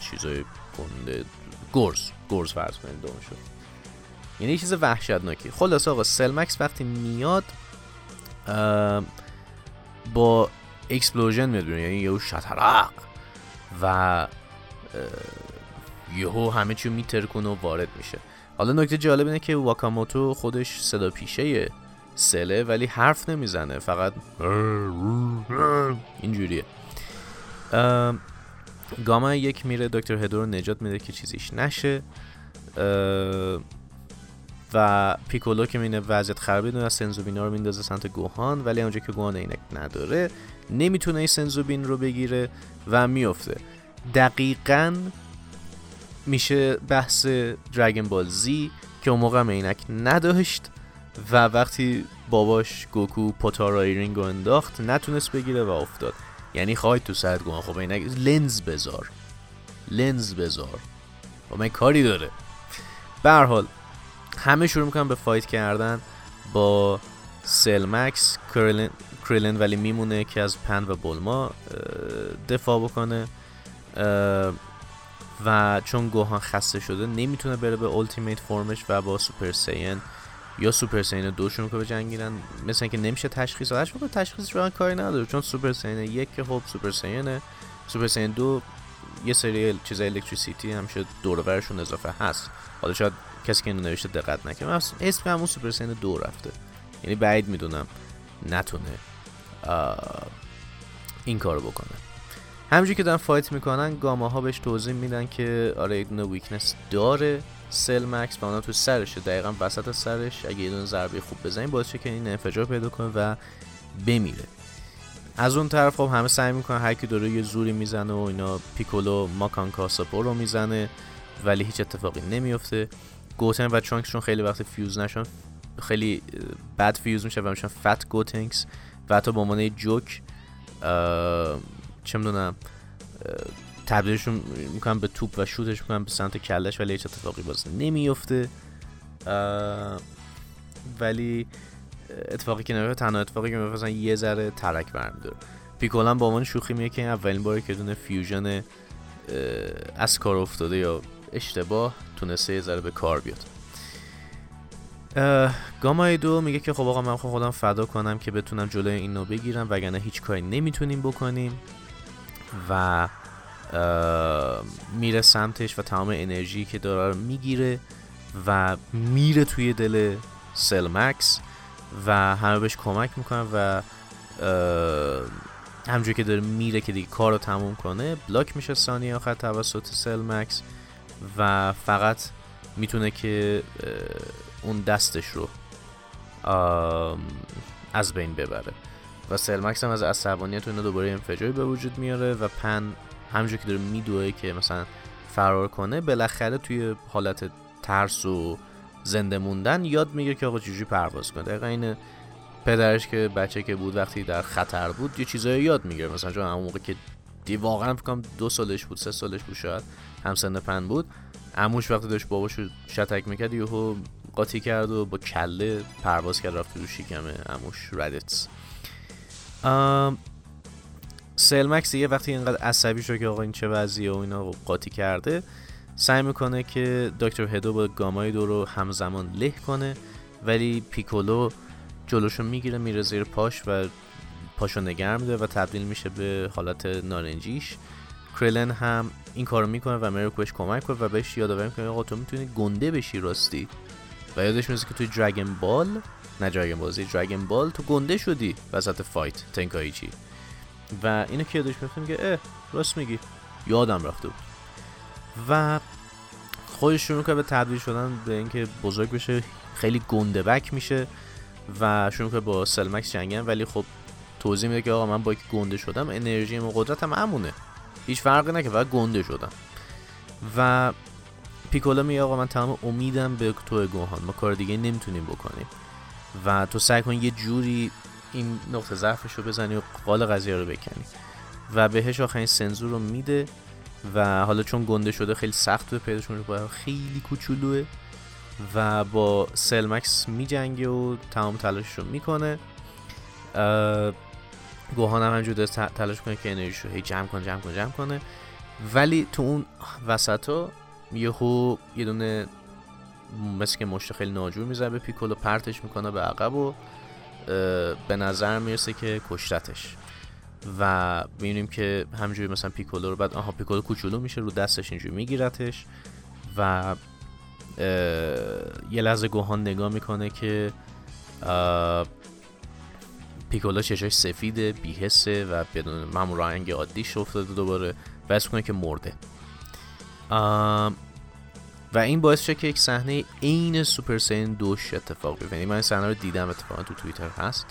A: چیزای گنده گرز. گرز فرض کنید دومشو. یعنی چیز وحشتناکی. خلاص آقا سلمکس وقتی میاد با explosion میاد یعنی یهو شطرق و یهو همه چیو میترکونه و وارد میشه. حالا نکته جالب اینه که واکاموتو خودش صدا پیشه سله ولی حرف نمی‌زنه فقط اینجوریه. گاما یک میره دکتر هدو رو نجات میده که چیزیش نشه. و پیکولو که مینه وضعیت خرابی دونه سنزوبینا رو میندازه سمت گوهان ولی اونجا که گوهان اینک نداره نمی‌تونه این سنزوبین رو بگیره و میفته دقیقا میشه بحث دراگن بال زی که اون موقع عینک نداشت و وقتی باباش گوکو پوتارا earring رو انداخت نتونست بگیره و افتاد. یعنی خواهید تو سرت گوهان خب عینک لنز بذار. لنز بذار. با من کاری داره. به هر حال همه شروع می‌کنن به fight کردن با سلمکس. کریلن, کریلن ولی میمونه که از پن و بولما دفاع بکنه. و چون گوهان خسته شده نمی‌تونه بره به ultimate form ش و با سوپر سایین یا سوپر سایین دوشون که به جنگیدن. مثل اینکه نمیشه تشخیص دادش موقع تشخیص رو کاری نداره. چون سوپر سایین یک که خب سوپر سایینه سوپر سایین دو یه سری چیزای electricity همیشه دور اضافه هست. حالا شاید کسی که اینو نوشته دقت نکنه. اسم همون سوپر سایین دو رفته. یعنی بعید می‌دونم نتونه این کارو بکنه. همینجوری که دارن fight می‌کنن گاما ها بهش توضیح میدن که آره یه weakness داره سل مکس و تو سرشه. دقیقا وسط سرش. اگه یه دونه ضربه خوب بزنیم باعث که این انفجار پیدا کنه و بمیره. از اون طرف خب همه سعی می‌کنن هر کی داره یه زوری می‌زنه و اینا پیکولو ماکان کاساپو رو می‌زنه ولی هیچ اتفاقی نمیفته گوتن و چون خیلی وقت فیوز نشون خیلی بد فیوز میشه و میشن فت گوتنگز و حتی به عنوان جوک چه می‌دونم تبدیلشون می‌کنم به توپ و شوتش می‌کنم به سمت کلش ولی هیچ اتفاقی باز نمیفته ولی اتفاقی که نمیفته تنها اتفاقی که میفته یه ذره ترک برمیداره پیکولان با عنوان شوخی میگه که این اولین باری که دونه فیوژن از کار افتاده یا اشتباه تونسته یه ذره به کار بیاد. گامای دو میگه که خب آقا من خودم فدا کنم که بتونم جلوی اینو بگیرم وگرنه هیچ کاری نمی‌تونیم بکنیم. و میره سمتش و تمام انرژی که داره می‌گیره و میره توی دل سل مکس و همه بهش کمک می‌کنن و همجوری که داره میره که دیگه کار رو تموم کنه بلاک میشه ثانیه آخر توسط سل مکس و فقط می‌تونه که اون دستش رو از بین ببره. و سلمکس هم از عصبانیت و اینا دوباره انفجاری به وجود میاره و پن همونجور که داره میدوه که مثلا فرار کنه بالاخره توی حالت ترس و زنده موندن یاد می‌گیره که آقا چجوری پرواز کنه. دقیقا این پدرش که بچه که بود وقتی در خطر بود یه چیزایی یاد می‌گیره مثلا چون همون موقع که دی واقعا فکر دو سالش بود سه سالش بود شاید هم سن پن بود. عموش وقتی داشت باباشو شتک می‌کرد یهو قاطی کرد و با کله پرواز کرد رفت رو شکم عموش ردتس. سلمکس دیگه وقتی اینقدر عصبی شد که آقا این چه وضعیه و اینا قاطی کرده سعی می‌کنه که دکتر هدو با گامای دو رو همزمان له کنه ولی پیکولو جلوشو می‌گیره میره زیر پاش و پاشو نگر میده و تبدیل میشه به حالت نارنجیش. کرلن هم این کارو می‌کنه و میره بهش کمک کنه و بهش یادآوری می‌کنه آقا تو می‌تونی گنده بشی راستی. و یادش می‌رسه که توی دراگن بال نه دراگن بازی دراگن بال تو گنده شدی وسط فایت تنکایچی و اینو که یادش میفته میگه اه راست میگی. یادم رفته بود. و خودش شروع می‌کنه به تبدیل شدن به اینکه بزرگ بشه خیلی گنده بک میشه و شروع می‌کنه با سلمکس جنگن ولی خب توضیح میده که آقا من با که گنده شدم انرژی و قدرتم همونه. هیچ فرقی نکرد فقط گنده شدم. و پیکولا میگه آقا من تمام امیدم به تو گوهان. ما کار دیگه نمی‌تونیم بکنیم. و تو سعی کن یه جوری این نقطه ضعفش رو بزنی و قال قضیه رو بکنی. و بهش آخرین سنزور رو میده و حالا چون گنده شده خیلی سخت به پیداشون رو خیلی کوچولوه و با سلمکس میجنگه و تمام تلاشش رو می‌کنه. گوهان هم همجور تلاش کنه که انرژی رو هی جمع کن جمع کن جمع کنه. ولی تو اون وسط ها یهو یه دونه مثل که مشت خیلی ناجور می‌زنه به پیکولو پرتش می‌کنه به عقب و به نظر می‌رسه که کشتتش. و می‌بینیم که همجوری مثلا پیکولو رو بعد آها پیکولو کوچولو میشه رو دستش اینجوری میگیرتش و یه لحظه گوهان نگاه می‌کنه که پیکولو چشاش سفیده بیهسه و بدون همون رنگ عادیش افتاده دوباره و کنه که مرده. و این باعث شد که یک صحنه عین سوپر سین دوش اتفاق بیفته. یعنی من این صحنه رو دیدم اتفاقا تو توییتر هست.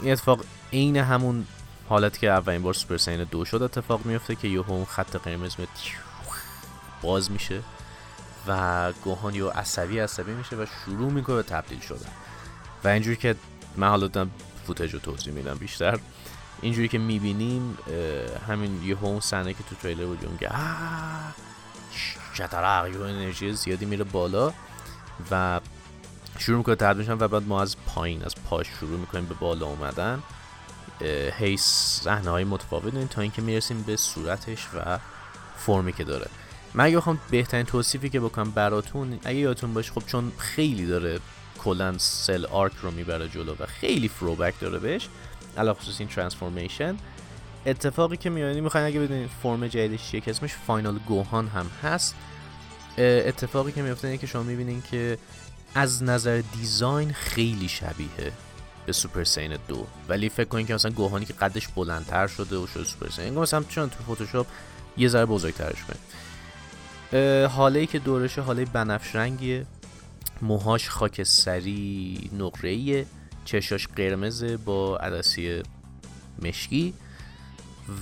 A: این اتفاق عین همون حالت که اولین بار سوپر سین دو شد اتفاق میفته که یهو اون خط قرمز باز میشه و گوهان یو عصبی عصبی میشه و شروع می‌کنه به تبدیل شدن. و اینجوری که من حالا دارم فوتج رو توضیح میدم بیشتر. اینجوری که می‌بینیم همین یه اون صحنه که تو تریلر بود میگه شترق یه انرژی زیادی میره بالا و شروع می‌کنه تبدیل و بعد ما از پایین از پاش شروع می‌کنیم به بالا اومدن. هی صحنه های متفاوت تا اینکه می‌رسیم به صورتش و فرمی که داره. من اگه بخوام بهترین توصیفی که بکنم براتون اگه یادتون باشه خب چون خیلی داره کلا سل arc رو می‌بره جلو و خیلی throwback داره بهش علی الخصوص این transformation اتفاقی که میانی می‌خواین اگه بدونید فرم جدیدش چیه که اسمش final گوهان هم هست اتفاقی که میفته اینه که شما می‌بینین که از نظر design خیلی شبیه به سوپر سایین دو. ولی فکر کنین که مثلا گوهانی که قدش بلندتر شده و شده سوپر سایین مثلا چون تو فتوشاپ یه ذره بزرگترش کنید هاله ای که دورشه هاله بنفش رنگیه موهاش خاکستری نقره‌ایه چشاش قرمز با عدسی مشکی.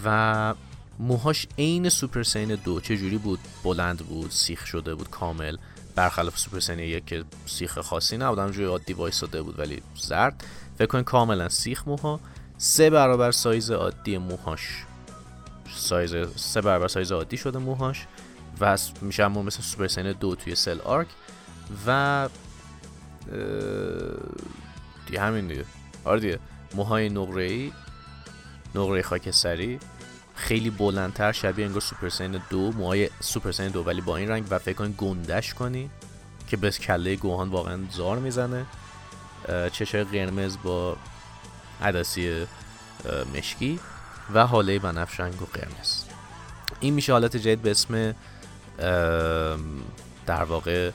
A: و موهاش عین سوپر سایین دو چجوری بود؟ بلند بود سیخ شده بود کامل. برخلاف سوپر سایین یک که سیخ خاصی نبود همونجوری عادی وایساده بود ولی زرد. فکر کنید کاملا سیخ موها. سه برابر سایز عادی موهاش. سایز سه برابر سایز عادی شده موهاش و میشه همون مثل سوپر سایین دو توی سل arc و دیگه همین دیگه. آره دیگه. موهای نقره ای نقره خاکستری. خیلی بلندتر شبیه انگار Super Saiyan دو موهای Super Saiyan دو ولی با این رنگ و فکر کنی گنده‌ش کنی که به کله گوهان واقعا زار می‌زنه. چشای قرمز با عدسی مشکی و هاله بنفش رنگ و قرمز. این میشه حالت جدید به اسم در واقع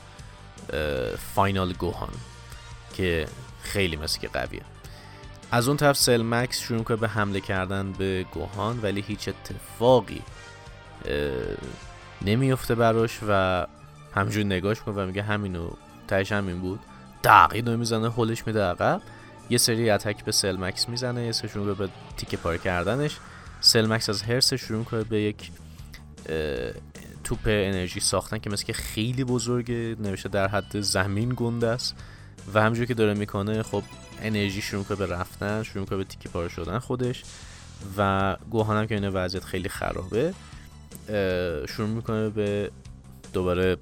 A: فاینال گوهان که خیلی مثل قویه. از اون طرف سل مکس شروع کنه به حمله کردن به گوهان ولی هیچ اتفاقی نمیفته براش و همجور نگاش کنه و میگه همینو تایش همین بود. دقیق می‌زنه هولش میده عقب. یه سری اتک به سل مکس می‌زنه یه سری شروع به تیکه پاره کردنش. سل مکس از هرس شروع کنه به یک توپ انرژی ساختن که مثل که خیلی بزرگه نوشته در حد زمین گنده است. و همجور که داره می‌کنه خب انرژی شروع کنه به رفتن شروع کنه به تیکی پاره شدن خودش و گوهانم که این وضعیت خیلی خرابه شروع می‌کنه به دوباره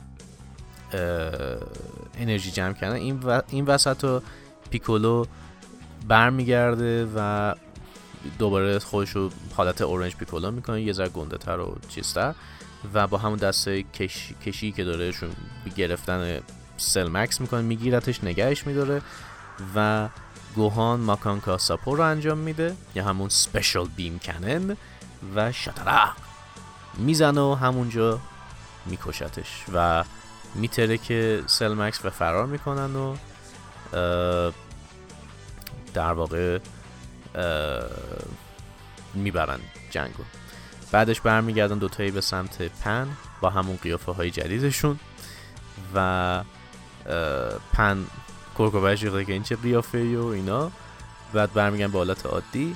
A: انرژی جمع کردن. این, و... این وسط رو پیکولو برمیگرده و دوباره خودش رو حالت اورنج پیکولو می‌کنه. یه ذره گنده تر و چیزتر و با همون دسته کش... کشی که داره شون گرفتن سل مکس می‌کنه میگیرتش نگهش میداره و گوهان ماکانکا ساپور رو انجام میده یا همون سپیشل بیم کنن و شطرق می‌زنه و همونجا میکشتش و میتره که سل مکس و فرار می‌کنن و در واقع می‌برن جنگو. بعدش برمیگردن دوتایی به سمت پن با همون قیافه های جدیدشون و پن کرکوبش که این چه قیافه و اینا. بعد برمیگن به حالت عادی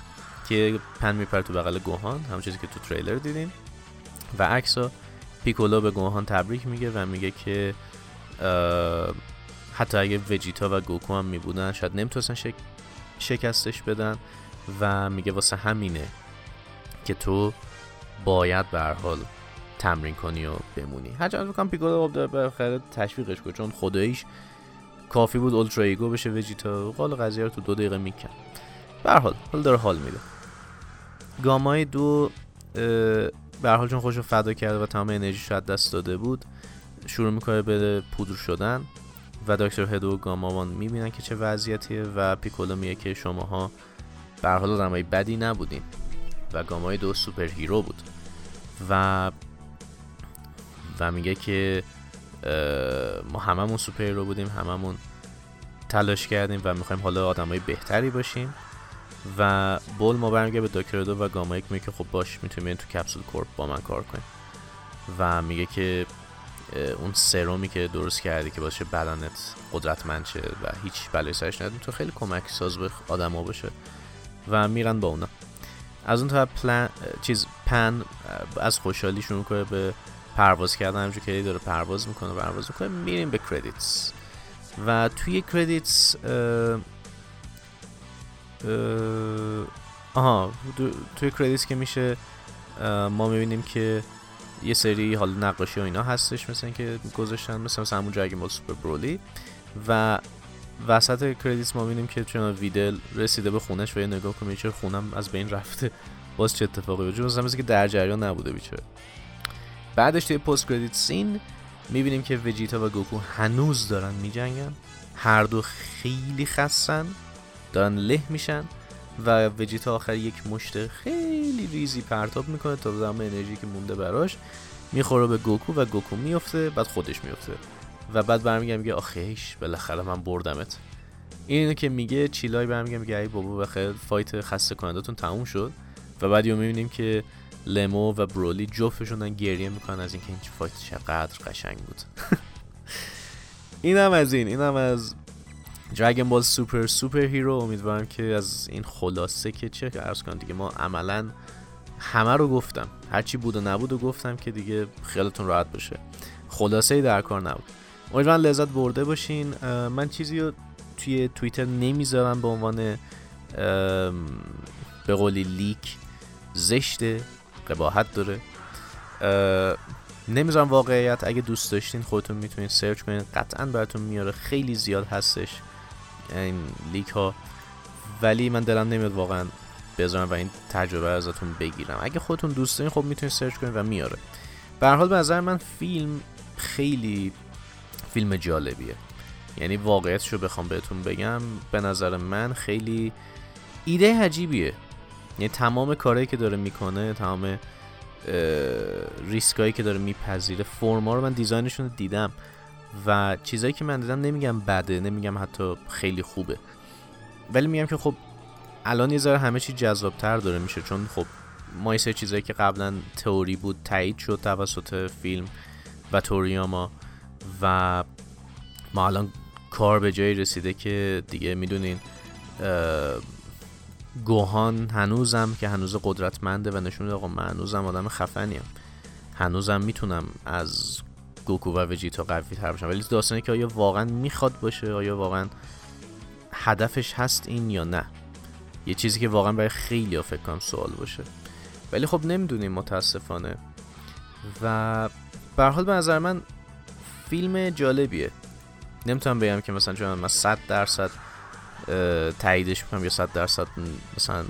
A: که پن میپره تو بغل گوهان. همون چیزی که تو تریلر دیدیم. و عکسا پیکولو به گوهان تبریک میگه و میگه که حتی اگه وجیتا و گوکو هم میبودن شاید نمی‌تونستن شک... شکستش بدن. و میگه واسه همینه که تو باید به حال تمرین کنی و بمونی. هرچند بکنم پیکولو داره تشویقش کنه چون خداییش کافی بود Ultra Ego بشه وجیتا قال قضیه رو تو دو دقیقه می‌کند. به حال حال داره حال میده. گامای دو به حال چون خوشو فدا کرده و تمام انرژی شاید دست داده بود شروع می‌کنه به پودر شدن و دکتر هدو و گاما One می‌بینن که چه وضعیتیه و پیکولو میگه که شماها به حال آدمای بدی نبودین و گامای دو superhero بود. و و میگه که ما هممون superhero بودیم هممون تلاش کردیم و می‌خوایم حالا آدمای بهتری باشیم. و بولما برمیگه به دکتر هدو و گاما یک میگه که خب باش می‌تونیم تو Capsule Corp با من کار کنیم. و میگه که اون سرومی که درست کردی که باشه بدنت قدرتمند شه و هیچ بلای سرش ندیم تو خیلی کمک ساز به آدما باشه. و میرن با اونا. از اون طرف پلان چیز پن از خوشحالی شروع کنه به پرواز کردن همونجور که داره پرواز می‌کنه پرواز می‌کنه میریم به کردیتس و توی کردیتس آها توی کردیتس که میشه ما می‌بینیم که یه سری حالا نقاشی و اینا هستش مثل که گذاشتن مثل مثل همون جرگی مال سوپر برولی و وسط کردیتس ما می‌بینیم که چون ویدل رسیده به خونش و یه نگاه کنیم چه خونم از بین رفته؟ باز چه اتفاقی بود مثلا که در جریان نبوده بیچاره. بعدش توی پست کردیت سین می‌بینیم که وجیتا و گوکو هنوز دارن میجنگن. هر دو خیلی خستن دارن له میشن و وجیتا آخر یک مشت خیلی ریزی پرتاب می‌کنه تا دم انرژی که مونده براش می‌خوره به گوکو و گوکو میفته بعد خودش میفته و بعد برمیگم میگه آخیش بالاخره من بردمت. این اینو که میگه چیلای برمیگم میگه ای بابا بالاخره fight خسته کنندتون تموم شد. و بعد یو می‌بینیم که لمو و برولی جفتشون گریه می‌کنن از اینکه این fight چقدر قشنگ بود. اینم از این اینم از Dragon Ball Super Super Hero امیدوارم که از این خلاصه که چه عرض کنم دیگه ما عملا همه رو گفتم. هرچی بود و نبود و گفتم که دیگه خیالتون راحت باشه. خلاصه ای در کار نبود. امیدوارم لذت برده باشین. من چیزی رو توی توییتر نمی‌ذارم به عنوان به قولی leak زشته. قباحت داره. نمی‌ذارم واقعیت اگه دوست داشتین خودتون می‌تونین سرچ کنین. قطعا براتون میاره. خیلی زیاد هستش این leak ها ولی من دلم نمیاد واقعا بذارم و این تجربه ازتون بگیرم. اگه خودتون دوست دارین خب می‌تونید سرچ کنین و میاره. به حال به نظر من فیلم خیلی فیلم جالبیه. یعنی واقعیتش رو بخوام بهتون بگم به نظر من خیلی ایده عجیبیه. یعنی تمام کارهایی که داره می‌کنه تمام ریسکایی که داره میپذیره فرما رو من دیزاینشون رو دیدم و چیزایی که من دیدم نمیگم بده نمیگم حتی خیلی خوبه. ولی میگم که خب الان یه ذره همه چی جذابتر داره میشه چون خب ما یه چیزایی که قبلا تئوری بود تایید شد توسط فیلم و توریاما و ما الان کار به جایی رسیده که دیگه می‌دونین گوهان هنوزم که هنوز قدرتمنده و نشون آقا من هنوزم آدم خفنیم. هنوزم می‌تونم از گوکو و وجیتا قوی تر باشم ولی داستانی که آیا واقعا می‌خواد باشه آیا واقعا هدفش هست این یا نه؟ یه چیزی که واقعا برای خیلی ها فکر کنم سوال باشه. ولی خب نمی‌دونیم متاسفانه. و به حال به نظر من فیلم جالبیه. نمی‌تونم بگم که مثلا چون من 100 درصد تاییدش می‌کنم یا 100 درصد مثلا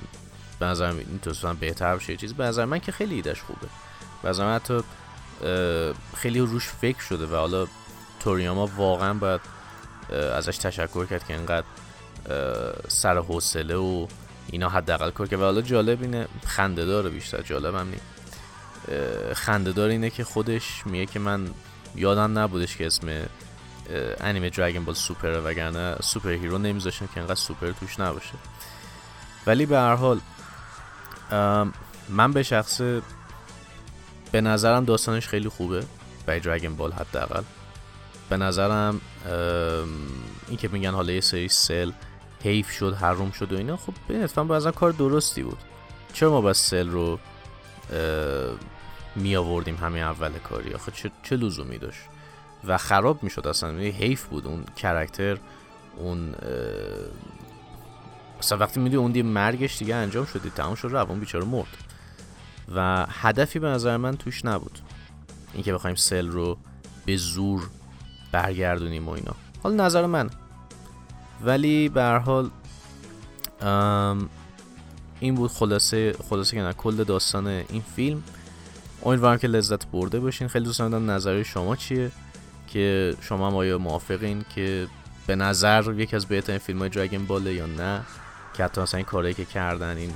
A: به نظر این بهتر بشه چیزی به نظر من که خیلی ایدش خوبه. به نظر من حتی خیلی روش فکر شده و حالا توریاما واقعا باید ازش تشکر کرد که اینقدر سر حوصله و اینا حداقل کار که و حالا جالب اینه خنده داره بیشتر جالب هم نیم خنده دار اینه که خودش میگه که من یادم نبودش که اسم انیمه Dragon Ball Super وگرنه Super Hero نمیذاشتن که انقدر سوپر توش نباشه. ولی به هر حال من به شخصه به نظرم داستانش خیلی خوبه برای Dragon Ball حداقل. به نظرم این که میگن حالا یه سری سل حیف شد حروم شد و اینا خب به اتفاقا از کار درستی بود. چرا ما بس سل رو می آوردیم همه اول کاری؟ آخه چه, چه لزومی داشت؟ و خراب می‌شد اصلا. حیف بود اون کرکتر اون اصلا وقتی می‌دونی اون دی مرگش دیگه انجام شدی تمام شد روان بیچاره مرد. و هدفی به نظر من توش نبود. اینکه بخوایم سل رو به زور برگردونیم و اینا. حالا نظر من. ولی به هر حال این بود خلاصه خلاصه که کل داستان این فیلم. امیدوارم که لذت برده باشین. خیلی دوست دارم نظر شما چیه. که شما هم آیا موافقین که به نظر یکی از بهترین فیلم های دراگون باله یا نه؟ که حتی مثلا این کاری که کردن این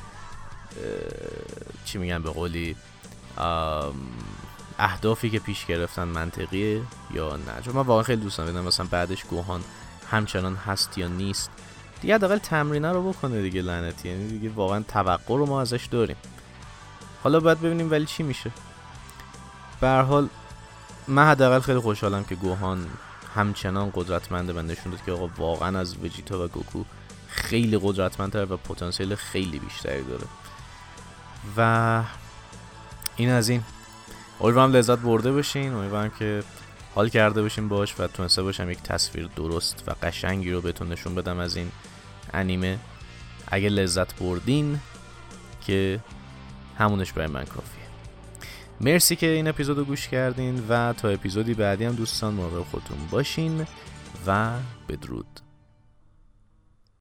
A: چی میگن به قولی؟ اهدافی که پیش گرفتن منطقیه یا نه؟ چون من واقعا خیلی دوست دارم مثلا بعدش گوهان همچنان هست یا نیست. دیگه حداقل تمرینه رو بکنه دیگه لعنتی. یعنی دیگه واقعا توقع رو ما ازش داریم. حالا باید ببینیم ولی چی میشه. به حال من حداقل خیلی خوشحالم که گوهان همچنان قدرتمنده و نشون داد که آقا واقعا از وجیتا و گوکو خیلی قدرتمندتر و پتانسیل خیلی بیشتری داره. و این از این. امیدوارم لذت برده باشین. امیدوارم که حال کرده باشین باش و تونسته باشم یک تصویر درست و قشنگی رو بهتون نشون بدم از این انیمه. اگه لذت بردین که همونش برای من کافیه. مرسی که این اپیزود رو گوش کردین و تا اپیزودی بعدی هم دوستان مراقب خودتون باشین و بدرود.